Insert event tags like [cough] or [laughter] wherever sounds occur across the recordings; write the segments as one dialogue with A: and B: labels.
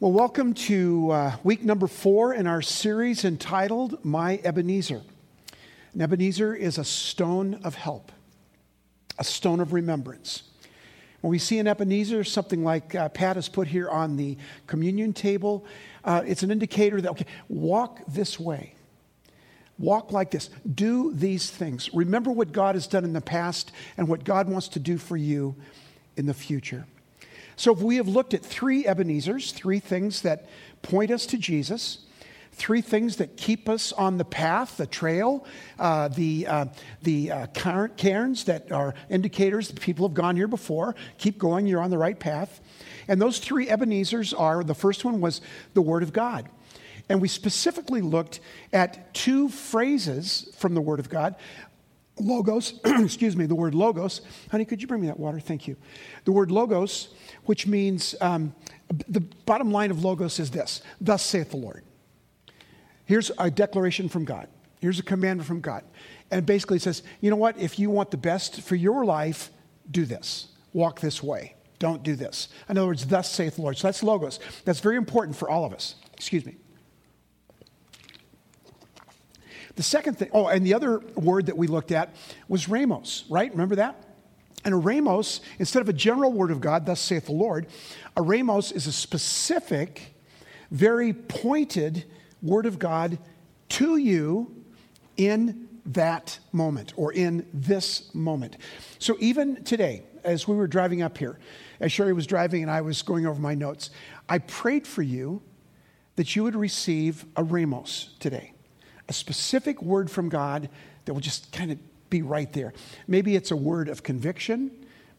A: Well, welcome to uh, week number four in our series entitled My Ebenezer. An Ebenezer is a stone of help, a stone of remembrance. When we see an Ebenezer, something like uh, Pat has put here on the communion table, uh, it's an indicator that, okay, walk this way. Walk like this. Do these things. Remember what God has done in the past and what God wants to do for you in the future. So if we have looked at three Ebenezers, three things that point us to Jesus, three things that keep us on the path, the trail, uh, the, uh, the uh, cairns that are indicators that people have gone here before. Keep going, you're on the right path. And those three Ebenezers are the first one was the Word of God. And we specifically looked at two phrases from the Word of God logos, [clears throat] excuse me, the word logos. Honey, could you bring me that water? Thank you. The word logos, which means um, the bottom line of logos is this Thus saith the Lord. Here's a declaration from God. Here's a commandment from God. And basically it says, you know what? If you want the best for your life, do this. Walk this way. Don't do this. In other words, thus saith the Lord. So that's logos. That's very important for all of us. Excuse me. The second thing, oh, and the other word that we looked at was ramos, right? Remember that? And a rhemos, instead of a general word of God, thus saith the Lord, a rhemos is a specific, very pointed word of God to you in that moment or in this moment. So even today, as we were driving up here, as Sherry was driving and I was going over my notes, I prayed for you that you would receive a rhemos today a specific word from God that will just kind of be right there. Maybe it's a word of conviction,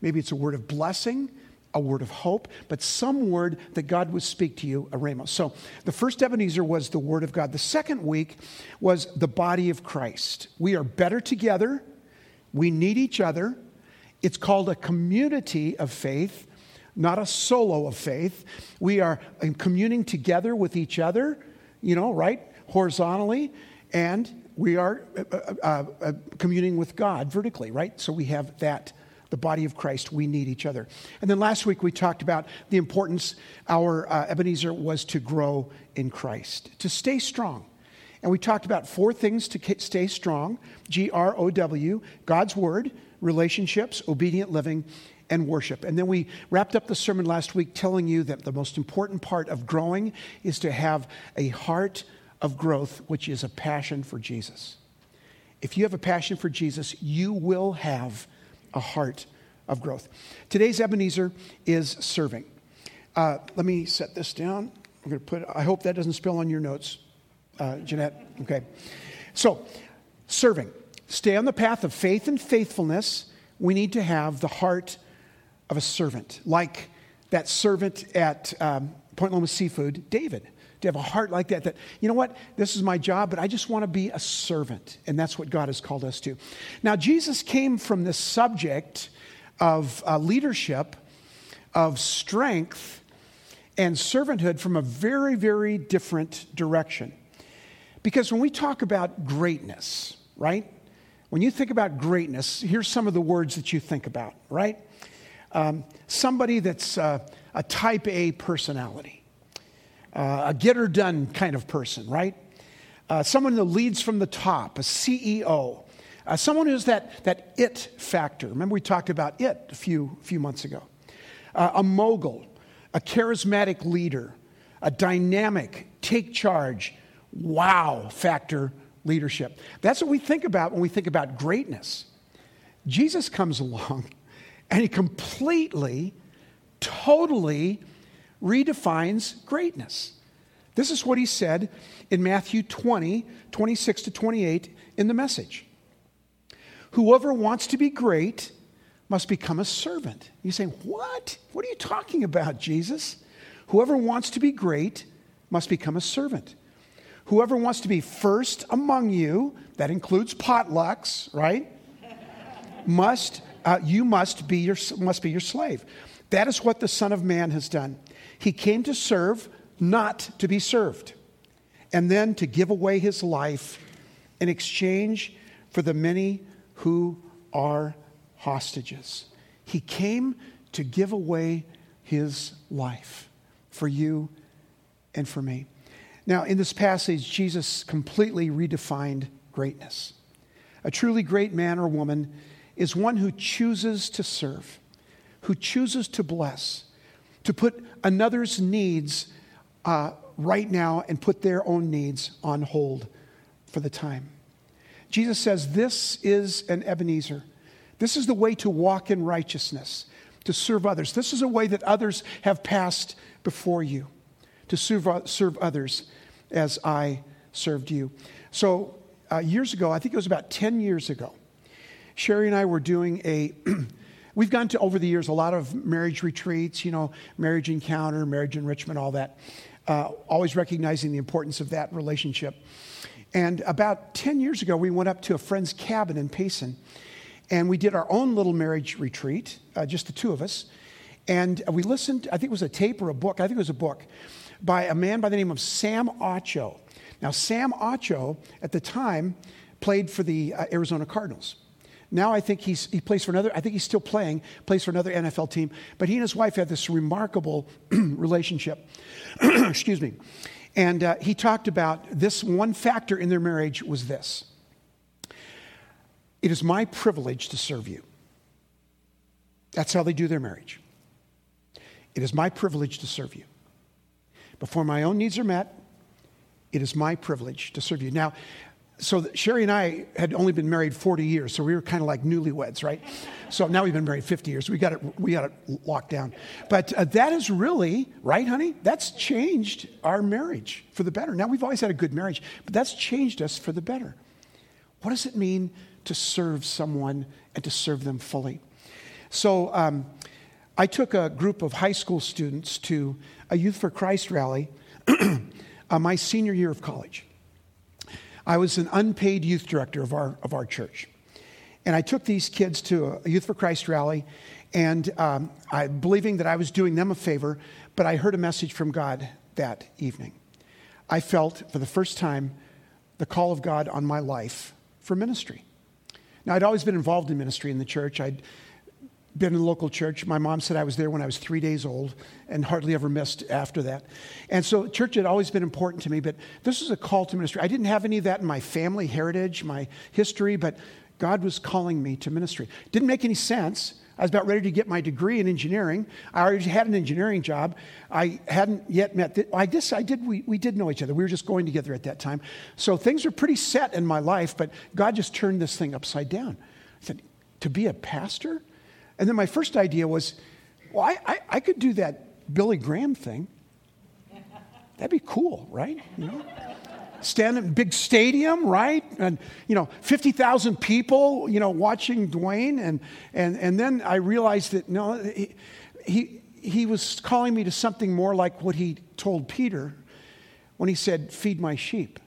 A: maybe it's a word of blessing, a word of hope, but some word that God would speak to you, a rhema. So the first Ebenezer was the word of God. The second week was the body of Christ. We are better together, we need each other. It's called a community of faith, not a solo of faith. We are um, communing together with each other, you know, right? Horizontally and we are uh, uh, uh, communing with God vertically, right? So we have that, the body of Christ. We need each other. And then last week we talked about the importance our uh, Ebenezer was to grow in Christ, to stay strong. And we talked about four things to stay strong G R O W, God's Word, relationships, obedient living, and worship. And then we wrapped up the sermon last week telling you that the most important part of growing is to have a heart of growth, which is a passion for Jesus. If you have a passion for Jesus, you will have a heart of growth. Today's Ebenezer is serving. Uh, let me set this down. I'm going to put. I hope that doesn't spill on your notes, uh, Jeanette. Okay. So, serving. Stay on the path of faith and faithfulness. We need to have the heart of a servant, like that servant at um, Point Loma Seafood, David to have a heart like that, that, you know what, this is my job, but I just want to be a servant. And that's what God has called us to. Now, Jesus came from this subject of uh, leadership, of strength, and servanthood from a very, very different direction. Because when we talk about greatness, right? When you think about greatness, here's some of the words that you think about, right? Um, somebody that's uh, a type A personality uh, a get her done kind of person, right? Uh, someone that leads from the top, a CEO, uh, someone who's that, that it factor. Remember, we talked about it a few, few months ago. Uh, a mogul, a charismatic leader, a dynamic, take charge, wow factor leadership. That's what we think about when we think about greatness. Jesus comes [laughs] along and he completely, totally redefines greatness. This is what he said in Matthew 20, 26 to 28 in the message. Whoever wants to be great must become a servant. You say, What? What are you talking about, Jesus? Whoever wants to be great must become a servant. Whoever wants to be first among you, that includes potlucks, right? must uh, you must be your must be your slave. That is what the Son of Man has done. He came to serve, not to be served, and then to give away his life in exchange for the many who are hostages. He came to give away his life for you and for me. Now, in this passage, Jesus completely redefined greatness. A truly great man or woman is one who chooses to serve, who chooses to bless, to put another's needs uh, right now and put their own needs on hold for the time. Jesus says, This is an Ebenezer. This is the way to walk in righteousness, to serve others. This is a way that others have passed before you, to serve, serve others as I served you. So, uh, years ago, I think it was about 10 years ago, Sherry and I were doing a, [clears throat] we've gone to over the years a lot of marriage retreats, you know, marriage encounter, marriage enrichment, all that, uh, always recognizing the importance of that relationship. And about 10 years ago, we went up to a friend's cabin in Payson, and we did our own little marriage retreat, uh, just the two of us. And we listened, I think it was a tape or a book, I think it was a book, by a man by the name of Sam Acho. Now, Sam Acho, at the time, played for the uh, Arizona Cardinals. Now I think he's, he plays for another, I think he's still playing, plays for another NFL team. But he and his wife had this remarkable [clears throat] relationship. [clears throat] Excuse me. And uh, he talked about this one factor in their marriage was this It is my privilege to serve you. That's how they do their marriage. It is my privilege to serve you. Before my own needs are met, it is my privilege to serve you. Now, so Sherry and I had only been married 40 years, so we were kind of like newlyweds, right? So now we've been married 50 years. We got it, we got it locked down. But uh, that is really, right, honey? That's changed our marriage for the better. Now we've always had a good marriage, but that's changed us for the better. What does it mean to serve someone and to serve them fully? So um, I took a group of high school students to a Youth for Christ rally [clears throat] uh, my senior year of college. I was an unpaid youth director of our, of our church. And I took these kids to a Youth for Christ rally, and um, I, believing that I was doing them a favor, but I heard a message from God that evening. I felt for the first time the call of God on my life for ministry. Now, I'd always been involved in ministry in the church. I'd been in the local church. My mom said I was there when I was three days old and hardly ever missed after that. And so church had always been important to me, but this was a call to ministry. I didn't have any of that in my family heritage, my history, but God was calling me to ministry. Didn't make any sense. I was about ready to get my degree in engineering. I already had an engineering job. I hadn't yet met, I guess I did, we, we did know each other. We were just going together at that time. So things were pretty set in my life, but God just turned this thing upside down. I said, to be a pastor? And then my first idea was, well, I, I, I could do that Billy Graham thing. That'd be cool, right? You know? Stand in big stadium, right? And, you know, 50,000 people, you know, watching Dwayne. And, and, and then I realized that, no, he, he, he was calling me to something more like what he told Peter when he said, feed my sheep.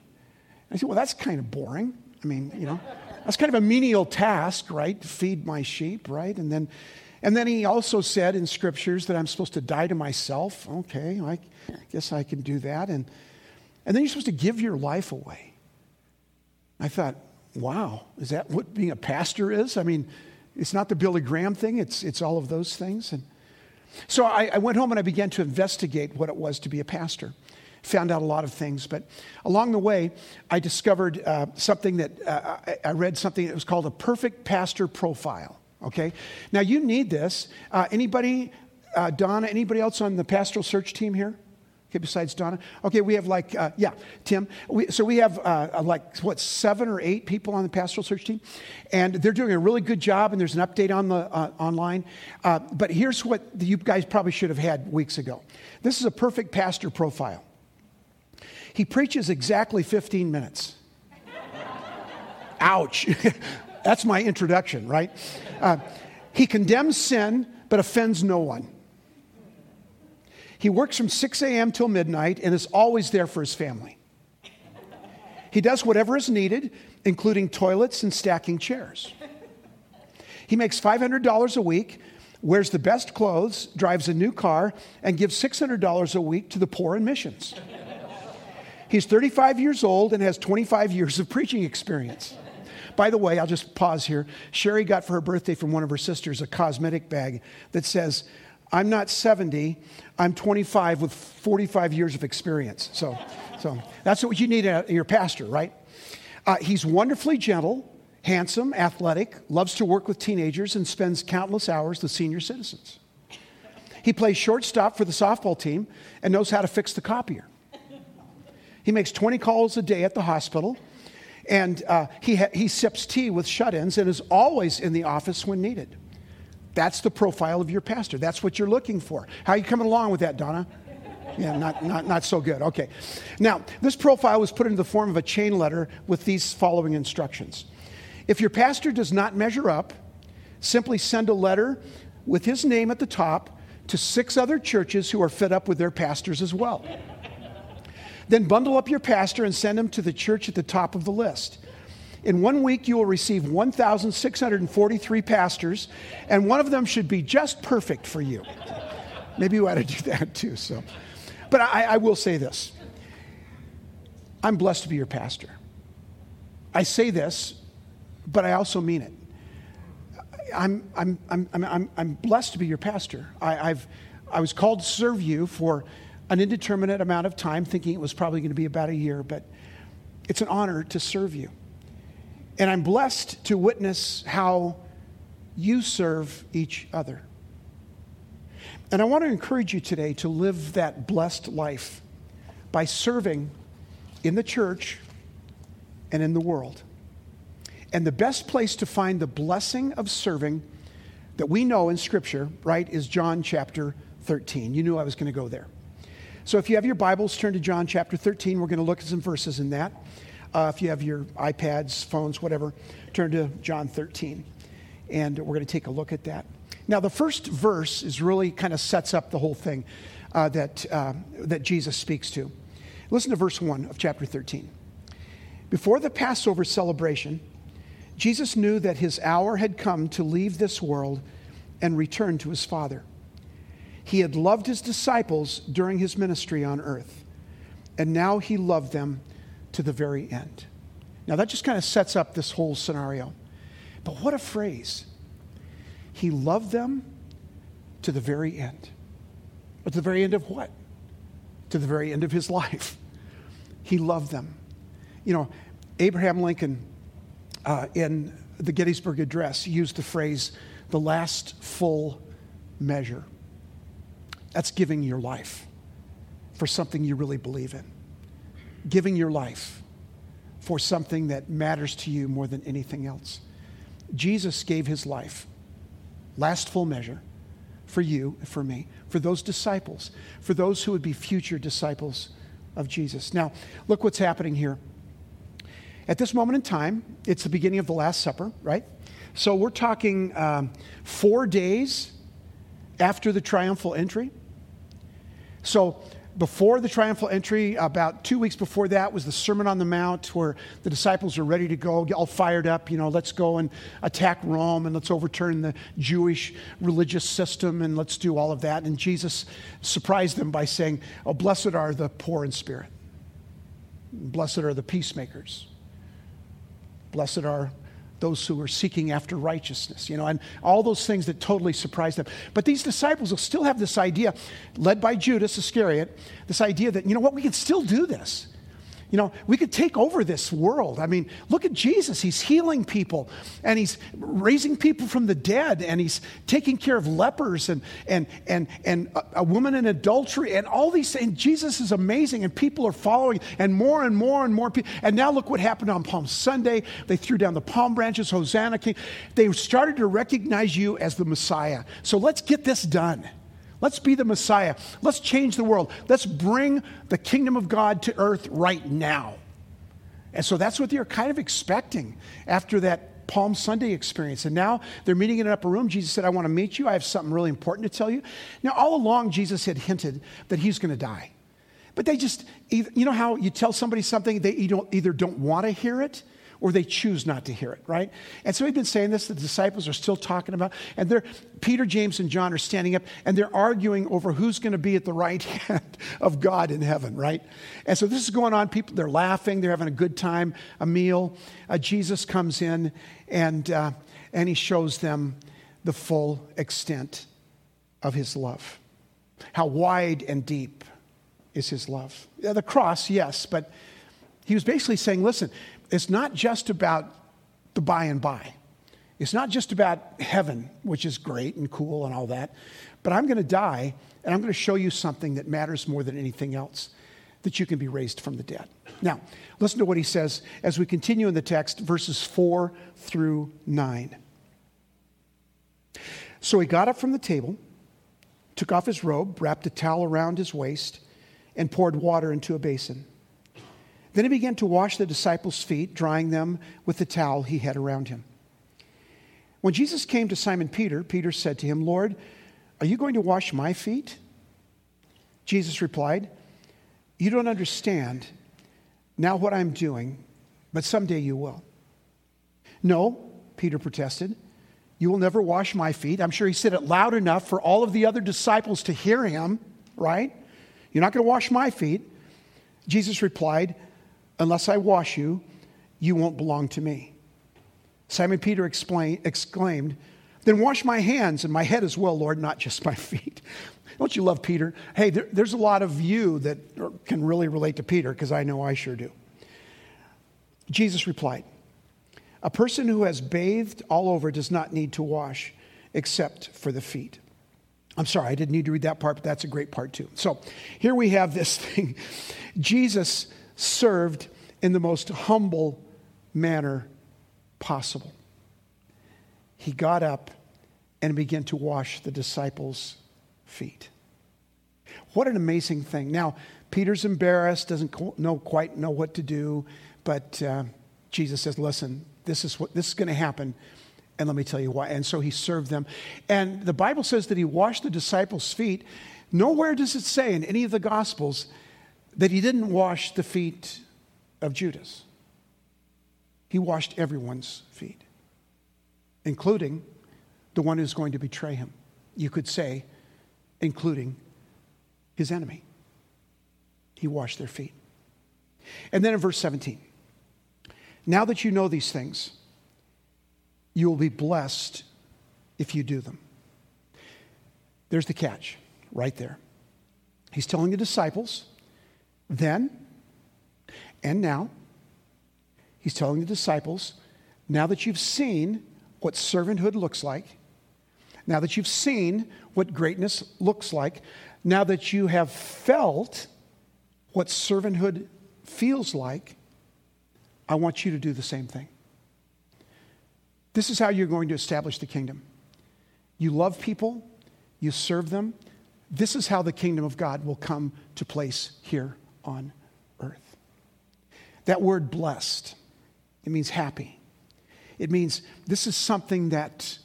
A: I said, well, that's kind of boring. I mean, you know. That's kind of a menial task, right? To feed my sheep, right? And then, and then he also said in scriptures that I'm supposed to die to myself. Okay, I guess I can do that. And, and then you're supposed to give your life away. I thought, wow, is that what being a pastor is? I mean, it's not the Billy Graham thing, it's, it's all of those things. And so I, I went home and I began to investigate what it was to be a pastor found out a lot of things. But along the way, I discovered uh, something that uh, I, I, read something that was called a perfect pastor profile. Okay, now you need this. Uh, anybody, uh, Donna? Anybody else on the pastoral search team here? Okay, besides Donna. Okay, we have like, uh, yeah, Tim. We, so we have uh, like, what, seven or eight people on the pastoral search team. And they're doing a really good job, and there's an update on the online. But here's what you guys probably should have had weeks ago this is a perfect pastor profile. He preaches exactly 15 minutes. Ouch. [laughs] That's my introduction, right? Uh, he condemns sin but offends no one. He works from 6 a.m. till midnight and is always there for his family. He does whatever is needed, including toilets and stacking chairs. He makes $500 a week, wears the best clothes, drives a new car, and gives $600 a week to the poor and missions. He's 35 years old and has 25 years of preaching experience. By the way, I'll just pause here. Sherry got for her birthday from one of her sisters a cosmetic bag that says, I'm not 70, I'm 25 with 45 years of experience. So, so that's what you need in your pastor, right? Uh, he's wonderfully gentle, handsome, athletic, loves to work with teenagers, and spends countless hours with senior citizens. He plays shortstop for the softball team and knows how to fix the copier. He makes 20 calls a day at the hospital, and uh, he, ha- he sips tea with shut ins and is always in the office when needed. That's the profile of your pastor. That's what you're looking for. How are you coming along with that, Donna? Yeah, not, not, not so good. Okay. Now, this profile was put into the form of a chain letter with these following instructions. If your pastor does not measure up, simply send a letter with his name at the top to six other churches who are fed up with their pastors as well. Then bundle up your pastor and send him to the church at the top of the list. In one week, you will receive 1,643 pastors, and one of them should be just perfect for you. Maybe you ought to do that too. So, but I, I will say this: I'm blessed to be your pastor. I say this, but I also mean it. I'm, I'm, I'm, I'm, I'm blessed to be your pastor. I, I've, I was called to serve you for an indeterminate amount of time, thinking it was probably going to be about a year, but it's an honor to serve you. And I'm blessed to witness how you serve each other. And I want to encourage you today to live that blessed life by serving in the church and in the world. And the best place to find the blessing of serving that we know in Scripture, right, is John chapter 13. You knew I was going to go there. So if you have your Bibles, turn to John chapter 13. We're going to look at some verses in that. Uh, if you have your iPads, phones, whatever, turn to John 13. And we're going to take a look at that. Now, the first verse is really kind of sets up the whole thing uh, that, uh, that Jesus speaks to. Listen to verse 1 of chapter 13. Before the Passover celebration, Jesus knew that his hour had come to leave this world and return to his Father. He had loved his disciples during his ministry on earth, and now he loved them to the very end. Now, that just kind of sets up this whole scenario. But what a phrase! He loved them to the very end. But to the very end of what? To the very end of his [laughs] life. He loved them. You know, Abraham Lincoln, uh, in the Gettysburg Address, used the phrase, the last full measure. That's giving your life for something you really believe in giving your life for something that matters to you more than anything else. Jesus gave his life, last full measure, for you, for me, for those disciples, for those who would be future disciples of Jesus. Now, look what's happening here. At this moment in time, it's the beginning of the Last Supper, right? So we're talking um, four days after the triumphal entry. So before the triumphal entry, about two weeks before that, was the Sermon on the Mount, where the disciples are ready to go, all fired up. You know, let's go and attack Rome and let's overturn the Jewish religious system and let's do all of that. And Jesus surprised them by saying, Oh, blessed are the poor in spirit, blessed are the peacemakers, blessed are those who are seeking after righteousness, you know, and all those things that totally surprised them. But these disciples will still have this idea, led by Judas Iscariot, this idea that, you know what, we can still do this. You know, we could take over this world. I mean, look at Jesus. He's healing people and he's raising people from the dead and he's taking care of lepers and, and, and, and a, a woman in adultery and all these things. Jesus is amazing and people are following and more and more and more people. And now look what happened on Palm Sunday. They threw down the palm branches, Hosanna King. They started to recognize you as the Messiah. So let's get this done. Let's be the Messiah. Let's change the world. Let's bring the kingdom of God to earth right now. And so that's what they're kind of expecting after that Palm Sunday experience. And now they're meeting in an upper room. Jesus said, I want to meet you. I have something really important to tell you. Now, all along, Jesus had hinted that he's going to die. But they just, you know how you tell somebody something, they either don't want to hear it or they choose not to hear it, right? And so we've been saying this, the disciples are still talking about, and they're, Peter, James, and John are standing up and they're arguing over who's going to be at the right [laughs] hand of God in heaven, right? And so this is going on. People, they're laughing, they're having a good time, a meal. Uh, Jesus comes in and, uh, and he shows them the full extent of his love. How wide and deep is his love. The cross, yes, but he was basically saying, listen, it's not just about the by and by. It's not just about heaven, which is great and cool and all that, but I'm going to die and I'm going to show you something that matters more than anything else that you can be raised from the dead. Now, listen to what he says as we continue in the text, verses 4 through 9. So he got up from the table, took off his robe, wrapped a towel around his waist, and poured water into a basin. Then he began to wash the disciples' feet, drying them with the towel he had around him. When Jesus came to Simon Peter, Peter said to him, Lord, are you going to wash my feet? Jesus replied, You don't understand now what I'm doing, but someday you will. No, Peter protested. You will never wash my feet. I'm sure he said it loud enough for all of the other disciples to hear him, right? You're not going to wash my feet. Jesus replied, Unless I wash you, you won't belong to me. Simon Peter explain, exclaimed, Then wash my hands and my head as well, Lord, not just my [laughs] feet. Don't you love Peter? Hey, there, there's a lot of you that can really relate to Peter because I know I sure do. Jesus replied, A person who has bathed all over does not need to wash except for the feet. I'm sorry, I didn't need to read that part, but that's a great part too. So here we have this [laughs] thing Jesus served in the most humble manner possible. He got up and began to wash the disciples' feet. What an amazing thing. Now, Peter's embarrassed, doesn't know, quite know what to do, but uh, Jesus says, Listen, this is, what, this is going to happen, and let me tell you why. And so he served them. And the Bible says that he washed the disciples' feet. Nowhere does it say in any of the Gospels that he didn't wash the feet of Judas. He washed everyone's feet, including the one who's going to betray him. You could say, including his enemy. He washed their feet. And then in verse 17, now that you know these things, you will be blessed if you do them. There's the catch right there. He's telling the disciples then and now. He's telling the disciples, now that you've seen what servanthood looks like, now that you've seen what greatness looks like, now that you have felt what servanthood feels like, I want you to do the same thing. This is how you're going to establish the kingdom. You love people, you serve them. This is how the kingdom of God will come to place here on earth. That word blessed, it means happy. It means this is something that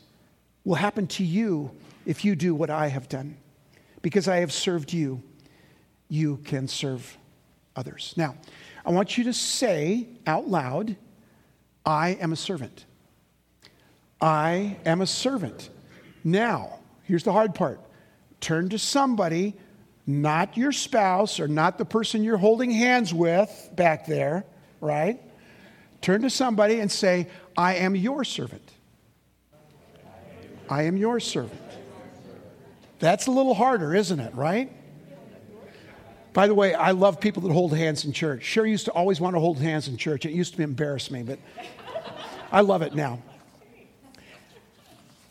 A: will happen to you if you do what I have done. Because I have served you, you can serve others. Now, I want you to say out loud, I am a servant. I am a servant. Now, here's the hard part turn to somebody, not your spouse or not the person you're holding hands with back there, right? Turn to somebody and say, I am your servant. I am your servant. That's a little harder, isn't it, right? By the way, I love people that hold hands in church. Sure used to always want to hold hands in church. It used to embarrass me, but I love it now.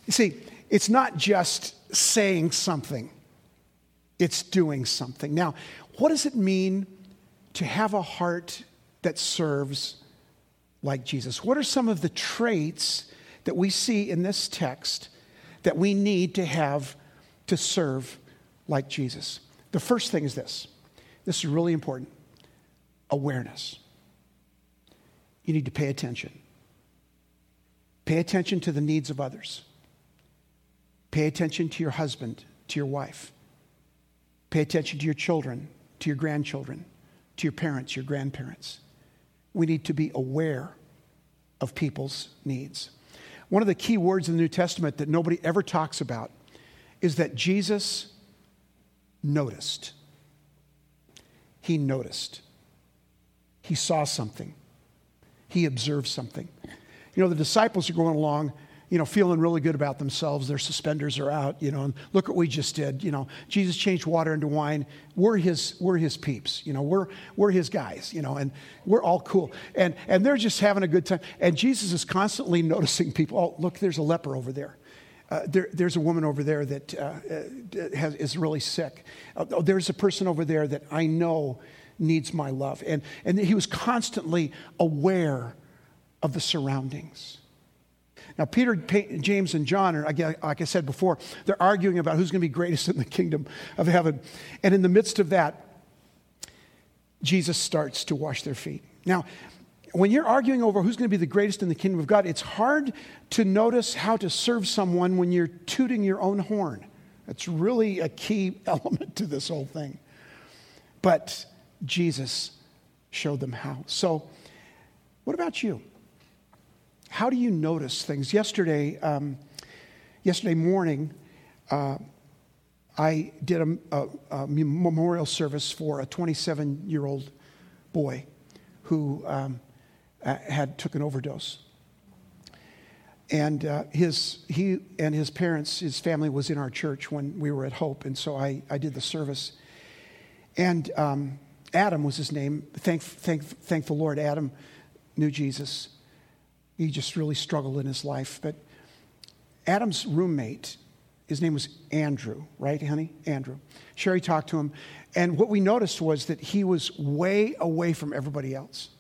A: You see, it's not just saying something, it's doing something. Now, what does it mean to have a heart that serves like Jesus? What are some of the traits that we see in this text that we need to have to serve like Jesus. The first thing is this this is really important awareness. You need to pay attention. Pay attention to the needs of others. Pay attention to your husband, to your wife. Pay attention to your children, to your grandchildren, to your parents, your grandparents. We need to be aware of people's needs. One of the key words in the New Testament that nobody ever talks about is that Jesus noticed. He noticed. He saw something. He observed something. You know, the disciples are going along you know, feeling really good about themselves. Their suspenders are out, you know, and look what we just did. You know, Jesus changed water into wine. We're his, we're his peeps, you know, we're, we're his guys, you know, and we're all cool. And, and they're just having a good time. And Jesus is constantly [laughs] noticing people. Oh, look, there's a leper over there. Uh, there, there's a woman over there that uh, uh has, is really sick. oh, there's a person over there that I know needs my love. And, and he was constantly aware of the surroundings. Now, Peter, James, and John are, again like I said before, they're arguing about who's going to be greatest in the kingdom of heaven. And in the midst of that, Jesus starts to wash their feet. Now, when you're arguing over who's going to be the greatest in the kingdom of God, it's hard to notice how to serve someone when you're tooting your own horn. That's really a key [laughs] element to this whole thing. But Jesus showed them how. So, what about you? How do you notice things? Yesterday, um, yesterday morning, uh, I did a, a, a, memorial service for a 27 year old boy who um, had took an overdose. And uh, his, he and his parents, his family was in our church when we were at Hope, and so I, I did the service. And um, Adam was his name. Thank, thank, thank the Lord, Adam knew Jesus. He just really struggled in his life. But Adam's roommate, his name was Andrew, right, honey? Andrew. Sherry talked to him. And what we noticed was that he was way away from everybody else.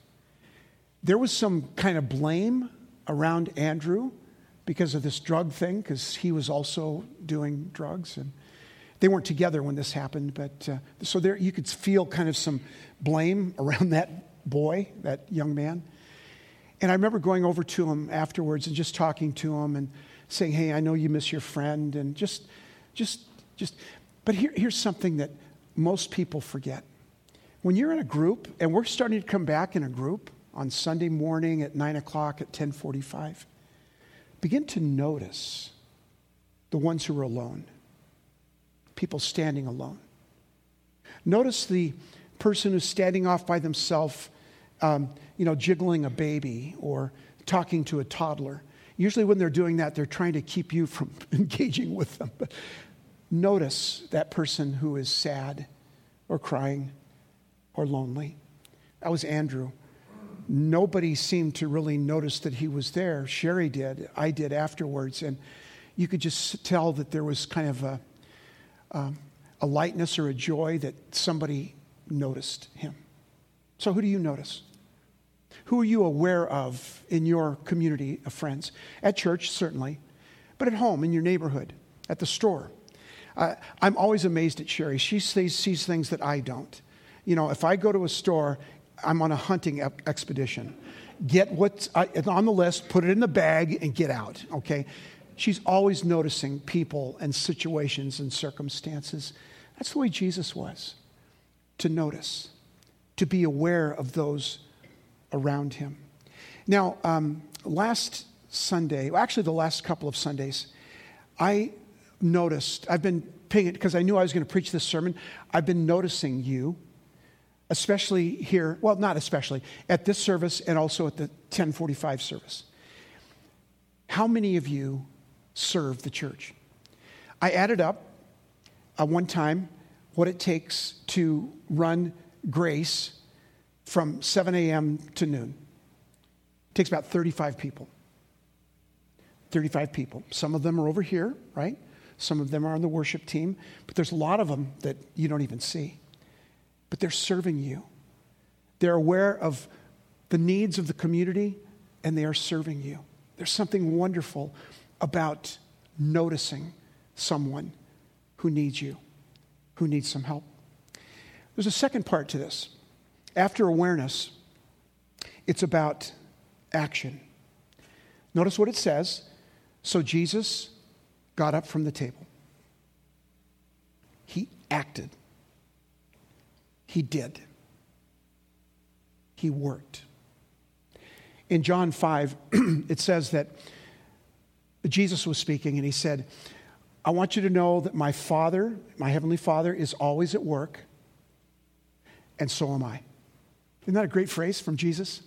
A: There was some kind of blame around Andrew because of this drug thing, because he was also doing drugs. And they weren't together when this happened, but uh, so there you could feel kind of some blame around [laughs] that boy, that young man. And I remember going over to him afterwards and just talking to him and saying, "Hey, I know you miss your friend," and just, just, just. But here, here's something that most people forget: when you're in a group, and we're starting to come back in a group on Sunday morning at nine o'clock at ten forty-five, begin to notice the ones who are alone people standing alone. Notice the person who's standing off by themselves, um, you know, jiggling a baby or talking to a toddler. Usually, when they're doing that, they're trying to keep you from [laughs] engaging with them. But notice that person who is sad or crying or lonely. That was Andrew. Nobody seemed to really notice that he was there. Sherry did. I did afterwards. And you could just tell that there was kind of a, um, a lightness or a joy that somebody noticed him. So, who do you notice? Who are you aware of in your community of friends? At church, certainly, but at home, in your neighborhood, at the store. Uh, I'm always amazed at Sherry. She sees, sees things that I don't. You know, if I go to a store, I'm on a hunting expedition. Get what's on the list, put it in the bag, and get out, okay? She's always noticing people and situations and circumstances. That's the way Jesus was to notice, to be aware of those around him. Now, um, last Sunday, actually, the last couple of Sundays, I noticed, I've been paying it because I knew I was going to preach this sermon. I've been noticing you, especially here, well, not especially, at this service and also at the 1045 service. How many of you serve the church. I added up uh, one time what it takes to run grace from 7 a.m. to noon. It takes about 35 people. 35 people. Some of them are over here, right? Some of them are on the worship team, but there's a lot of them that you don't even see. But they're serving you. They're aware of the needs of the community and they are serving you. There's something wonderful about noticing someone who needs you, who needs some help. There's a second part to this. After awareness, it's about action. Notice what it says. So Jesus got up from the table. He acted. He did. He worked. In John 5, [clears throat] it says that Jesus was speaking and he said, I want you to know that my Father, my Heavenly Father, is always at work, and so am I. Isn't that a great phrase from Jesus?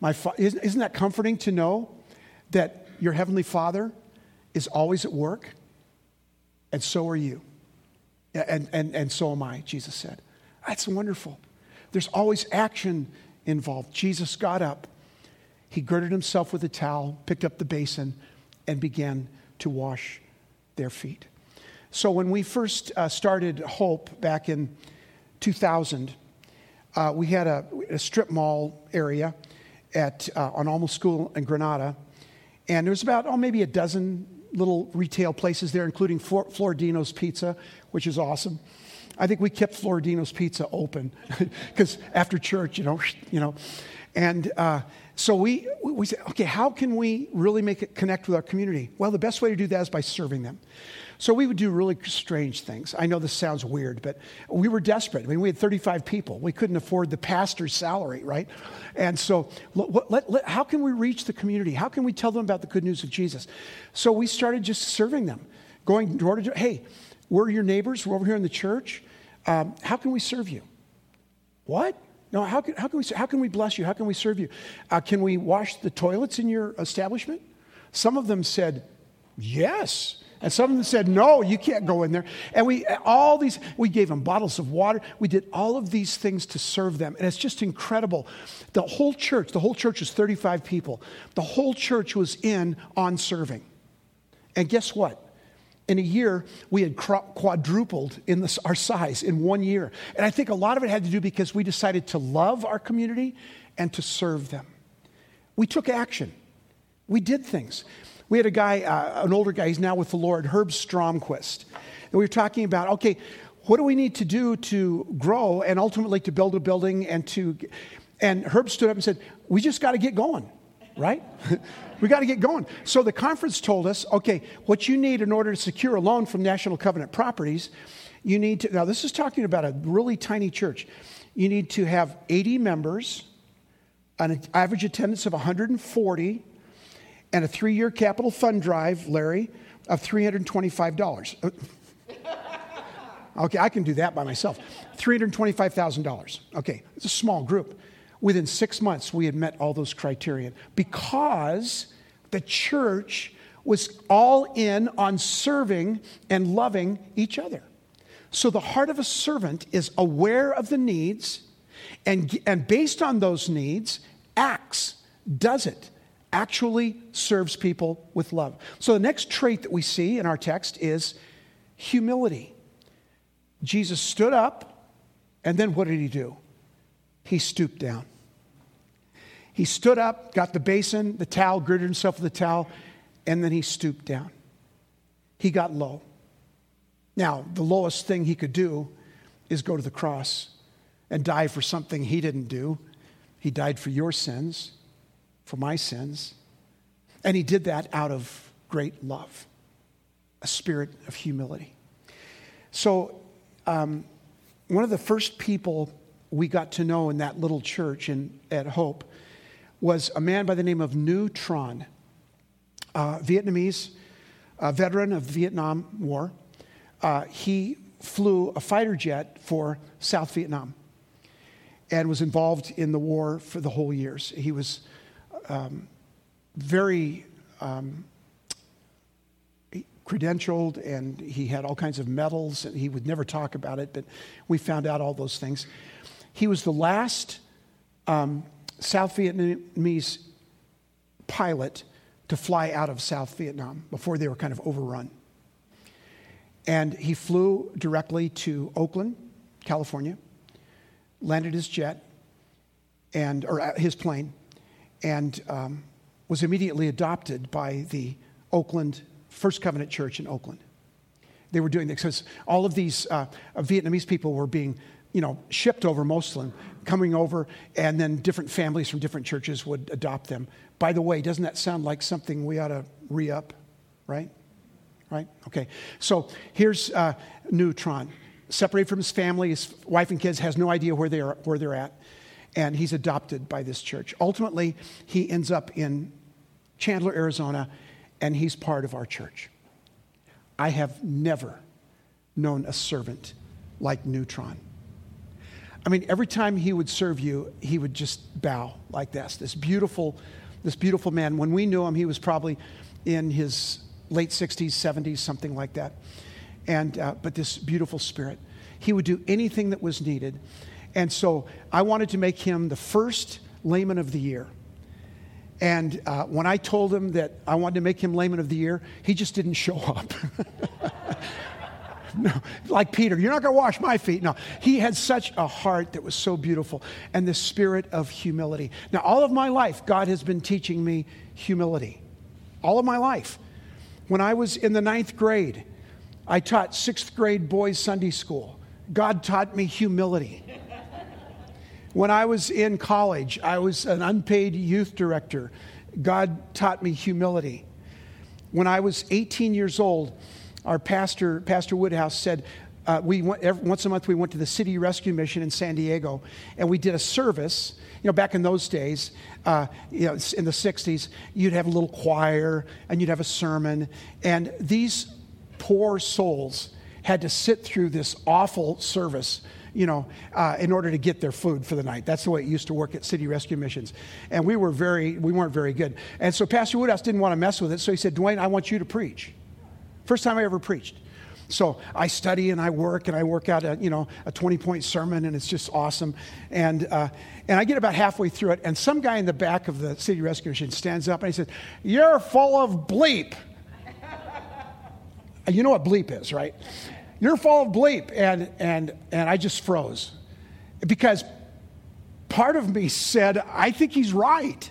A: My fa- isn't that comforting to know that your Heavenly Father is always at work, and so are you. And, and, and so am I, Jesus said. That's wonderful. There's always action involved. Jesus got up, he girded himself with a towel, picked up the basin, and began to wash their feet. So when we first uh, started Hope back in 2000, uh, we had a, a, strip mall area at, uh, on Alma School in Granada. And there was about, oh, maybe a dozen little retail places there, including Flor- Floridino's Pizza, which is awesome. I think we kept Floridino's Pizza open [laughs] because after church, you know, you know, and uh, so we we said, okay, how can we really make it connect with our community? Well, the best way to do that is by serving them. So we would do really strange things. I know this sounds weird, but we were desperate. I mean, we had 35 people. We couldn't afford the pastor's salary, right? And so, let, let, how can we reach the community? How can we tell them about the good news of Jesus? So we started just serving them, going door to door. Hey, we're your neighbors. We're over here in the church. Um, how can we serve you? What? No, how can, how can, we, how can we bless you? How can we serve you? Uh, can we wash the toilets in your establishment? Some of them said, yes. And some of them said, no, you can't go in there. And we, all these, we gave them bottles of water. We did all of these things to serve them. And it's just incredible. The whole church, the whole church was 35 people. The whole church was in on serving. And guess what? In a year, we had quadrupled in this, our size in one year. And I think a lot of it had to do because we decided to love our community and to serve them. We took action. We did things. We had a guy, uh, an older guy, he's now with the Lord, Herb Stromquist. And we were talking about, okay, what do we need to do to grow and ultimately to build a building and to. And Herb stood up and said, we just got to get going, right? [laughs] we got to get going. So the conference told us, okay, what you need in order to secure a loan from National Covenant Properties, you need to. Now, this is talking about a really tiny church. You need to have 80 members, an average attendance of 140 and a three year capital fund drive, Larry, of $325. Uh, okay, I can do that by myself. $325,000. Okay, it's a small group. Within six months, we had met all those criteria because the church was all in on serving and loving each other. So the heart of a servant is aware of the needs and, and based on those needs, acts, does it actually serves people with love. So the next trait that we see in our text is humility. Jesus stood up, and then what did he do? He stooped down. He stood up, got the basin, the towel, girded himself with the towel, and then he stooped down. He got low. Now, the lowest thing he could do is go to the cross and die for something he didn't do. He died for your sins for my sins. And he did that out of great love, a spirit of humility. So, um, one of the first people we got to know in that little church in, at Hope was a man by the name of Nhu Tran, a Vietnamese, a veteran of the Vietnam War. Uh, he flew a fighter jet for South Vietnam and was involved in the war for the whole years. He was um, very um, credentialed and he had all kinds of medals and he would never talk about it, but we found out all those things. He was the last um, South Vietnamese pilot to fly out of South Vietnam before they were kind of overrun. And he flew directly to Oakland, California, landed his jet and or uh, his plane, and um, was immediately adopted by the Oakland First Covenant Church in Oakland. They were doing this because all of these uh, Vietnamese people were being, you know, shipped over mostly, coming over, and then different families from different churches would adopt them. By the way, doesn't that sound like something we ought to re up, right? Right? Okay. So here's uh, Nhu Tran, separated from his family, his wife and kids, has no idea where, they are, where they're at and he's adopted by this church. Ultimately, he ends up in Chandler, Arizona, and he's part of our church. I have never known a servant like Nhu Tran. I mean, every time he would serve you, he would just bow like this. This beautiful, this beautiful man. When we knew him, he was probably in his late 60s, 70s, something like that. And, uh, but this beautiful spirit. He would do anything that was needed. And so I wanted to make him the first layman of the year. And uh, when I told him that I wanted to make him layman of the year, he just didn't show [laughs] up. no, like Peter, you're not going to wash my feet. No, he had such a heart that was so beautiful and the spirit of humility. Now, all of my life, God has been teaching me humility. All of my life. When I was in the ninth grade, I taught sixth grade boys Sunday school. God taught me humility. When I was in college, I was an unpaid youth director. God taught me humility. When I was 18 years old, our pastor, Pastor Woodhouse, said, uh, we went, every, once a month we went to the City Rescue Mission in San Diego, and we did a service. You know, back in those days, uh, you know, in the '60s, you'd have a little choir and you'd have a sermon, and these poor souls had to sit through this awful service you know, uh, in order to get their food for the night. That's the way it used to work at City Rescue Missions. And we were very, we weren't very good. And so Pastor Woodhouse didn't want to mess with it. So he said, Dwayne, I want you to preach. First time I ever preached. So I study and I work and I work out a, you know, a 20 point sermon and it's just awesome. And, uh, and I get about halfway through it and some guy in the back of the city rescue mission stands up and he says, you're full of bleep. [laughs] you know what bleep is, right? You're full of bleep. And, and, and I just froze because part of me said, I think he's right.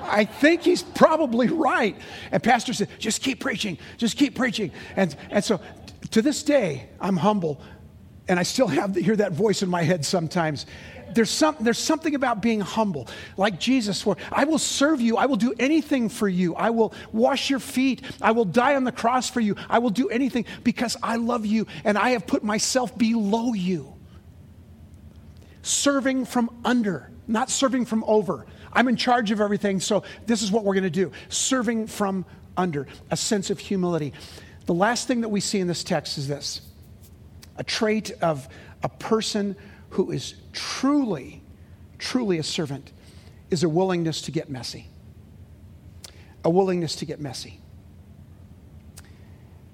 A: I think he's probably right. And Pastor said, just keep preaching, just keep preaching. And, and so to this day, I'm humble and I still have to hear that voice in my head sometimes. There's, some, there's something about being humble, like Jesus swore, I will serve you. I will do anything for you. I will wash your feet. I will die on the cross for you. I will do anything because I love you and I have put myself below you. Serving from under, not serving from over. I'm in charge of everything, so this is what we're going to do. Serving from under, a sense of humility. The last thing that we see in this text is this a trait of a person who is truly, truly a servant is a willingness to get messy. A willingness to get messy.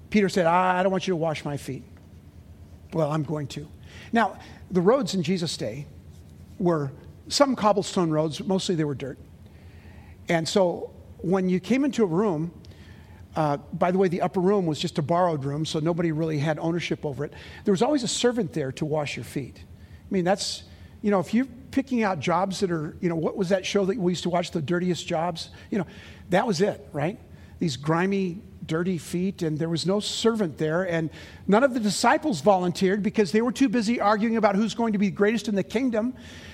A: Peter said, I don't want you to wash my feet. Well, I'm going to. Now, the roads in Jesus' day were some cobblestone roads, mostly they were dirt. And so when you came into a room, uh, by the way, the upper room was just a borrowed room, so nobody really had ownership over it. There was always a servant there to wash your feet. I mean, that's, you know, if you're picking out jobs that are, you know, what was that show that we used to watch, The Dirtiest Jobs? You know, that was it, right? These grimy, dirty feet, and there was no servant there. And none of the disciples volunteered because they were too busy arguing about who's going to be greatest in the kingdom.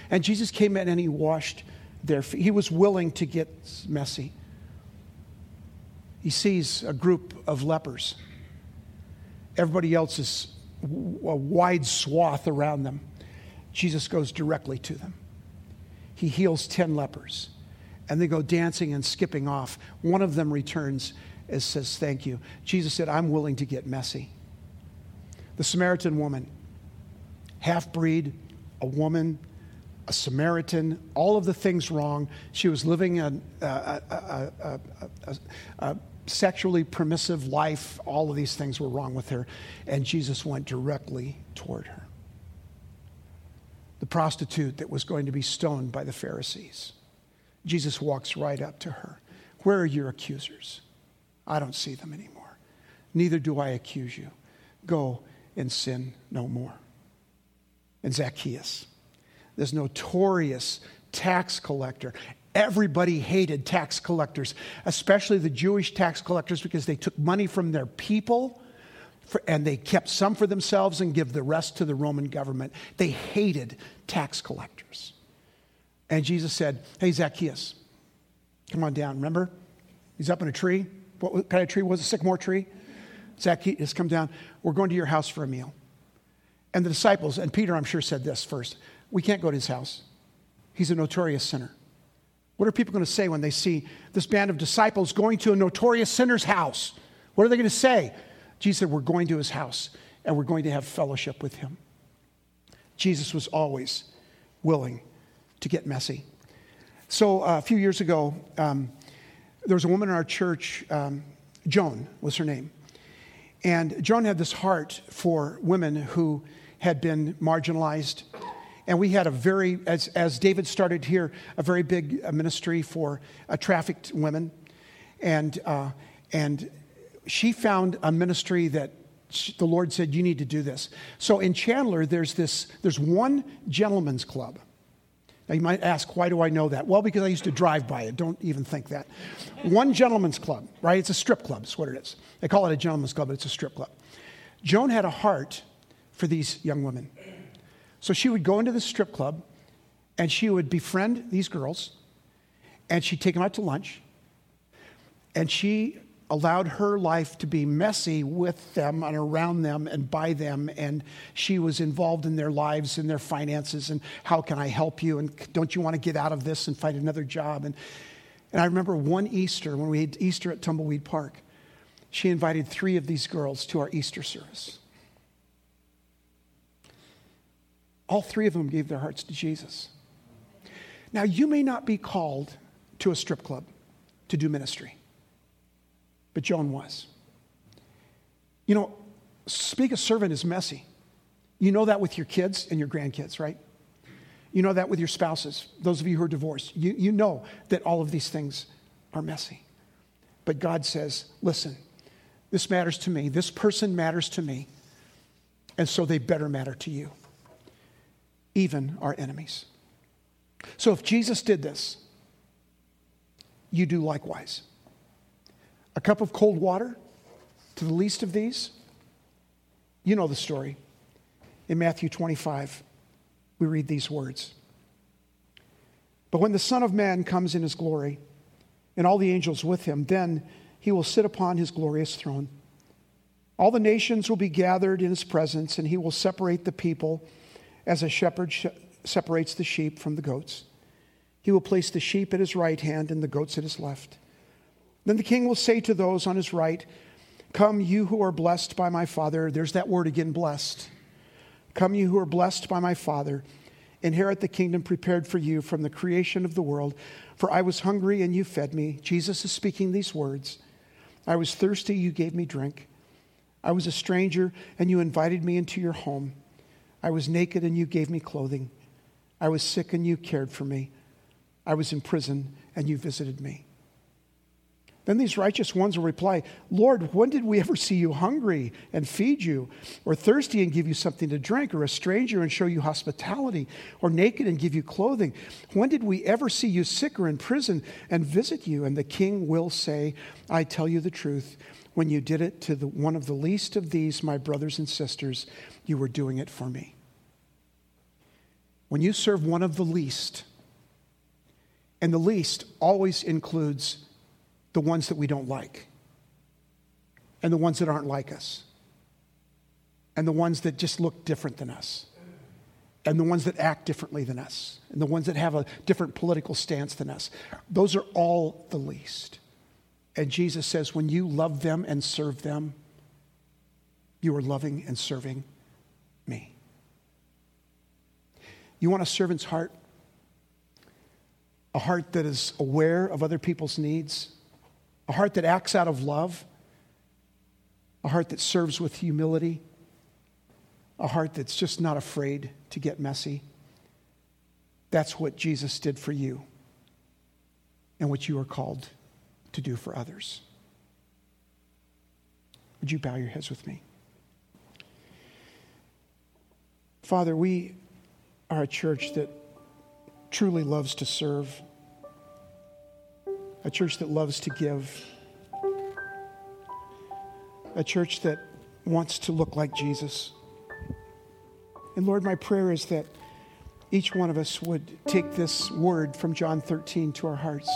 A: And Jesus came in and he washed their feet. He was willing to get messy. He sees a group of lepers. Everybody else is a wide swath around them. Jesus goes directly to them. He heals 10 lepers, and they go dancing and skipping off. One of them returns and says, Thank you. Jesus said, I'm willing to get messy. The Samaritan woman, half breed, a woman, a Samaritan, all of the things wrong. She was living a, a, a, a, sexually permissive life. All of these things were wrong with her. And Jesus went directly toward her the prostitute that was going to be stoned by the Pharisees. Jesus walks right up to her. Where are your accusers? I don't see them anymore. Neither do I accuse you. Go and sin no more. And Zacchaeus, this notorious tax collector, Everybody hated tax collectors, especially the Jewish tax collectors, because they took money from their people for, and they kept some for themselves and give the rest to the Roman government. They hated tax collectors. And Jesus said, Hey, Zacchaeus, come on down. Remember? He's up in a tree. What kind of tree was it? Sycamore tree? Zacchaeus, come down. We're going to your house for a meal. And the disciples, and Peter, I'm sure, said this first We can't go to his house. He's a notorious sinner. What are people going to say when they see this band of disciples going to a notorious sinner's house? What are they going to say? Jesus said, We're going to his house and we're going to have fellowship with him. Jesus was always willing to get messy. So uh, a few years ago, um, there was a woman in our church. Um, Joan was her name. And Joan had this heart for women who had been marginalized. And we had a very, as, as David started here, a very big uh, ministry for uh, trafficked women. And, uh, and she found a ministry that the Lord said, You need to do this. So in Chandler, there's this, there's one gentleman's club. Now you might ask, why do I know that? Well, because I used to drive by it. Don't even think that. One gentleman's club, right? It's a strip club, is what it is. They call it a gentleman's club, but it's a strip club. Joan had a heart for these young women. So she would go into the strip club and she would befriend these girls and she'd take them out to lunch and she allowed her life to be messy with them and around them and by them. And she was involved in their lives and their finances and how can I help you? And don't you want to get out of this and find another job? And, and I remember one Easter when we had Easter at Tumbleweed Park, she invited three of these girls to our Easter service. All three of them gave their hearts to Jesus. Now, you may not be called to a strip club to do ministry but Joan was. You know, speak a servant is messy. You know that with your kids and your grandkids, right? You know that with your spouses, those of you who are divorced. You, you know that all of these things are messy. But God says, listen, this matters to me. This person matters to me. And so they better matter to you, even our enemies. So if Jesus did this, you do likewise a cup of cold water to the least of these? You know the story. In Matthew 25, we read these words But when the Son of Man comes in his glory, and all the angels with him, then he will sit upon his glorious throne. All the nations will be gathered in his presence, and he will separate the people as a shepherd sh- separates the sheep from the goats. He will place the sheep at his right hand and the goats at his left. Then the king will say to those on his right, Come, you who are blessed by my Father. There's that word again, blessed. Come, you who are blessed by my Father. Inherit the kingdom prepared for you from the creation of the world. For I was hungry and you fed me. Jesus is speaking these words. I was thirsty, you gave me drink. I was a stranger and you invited me into your home. I was naked and you gave me clothing. I was sick and you cared for me. I was in prison and you visited me. Then these righteous ones will reply, Lord, when did we ever see you hungry and feed you, or thirsty and give you something to drink, or a stranger and show you hospitality, or naked and give you clothing? When did we ever see you sick or in prison and visit you? And the king will say, I tell you the truth. When you did it to the, one of the least of these, my brothers and sisters, you were doing it for me. When you serve one of the least, and the least always includes the ones that we don't like, and the ones that aren't like us, and the ones that just look different than us, and the ones that act differently than us, and the ones that have a different political stance than us. Those are all the least. And Jesus says, when you love them and serve them, you are loving and serving me. You want a servant's heart? A heart that is aware of other people's needs, a heart that acts out of love, a heart that serves with humility, a heart that's just not afraid to get messy. That's what Jesus did for you and what you are called to do for others. Would you bow your heads with me? Father, we are a church that truly loves to serve a church that loves to give, a church that wants to look like Jesus. And Lord, my prayer is that each one of us would take this word from John 13 to our hearts.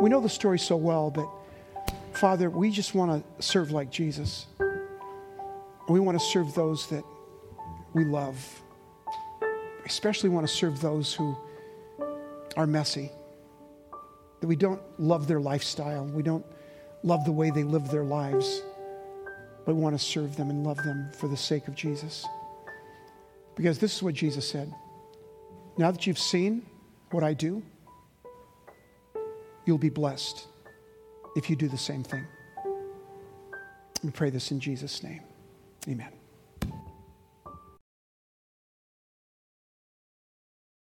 A: We know the story so well, but Father, we just want to serve like Jesus. We want to serve those that we love. Especially want to serve those who are messy that we don't love their lifestyle, we don't love the way they live their lives, but we want to serve them and love them for the sake of Jesus. Because this is what Jesus said Now that you've seen what I do, you'll be blessed if you do the same thing. We pray this in Jesus' name. Amen.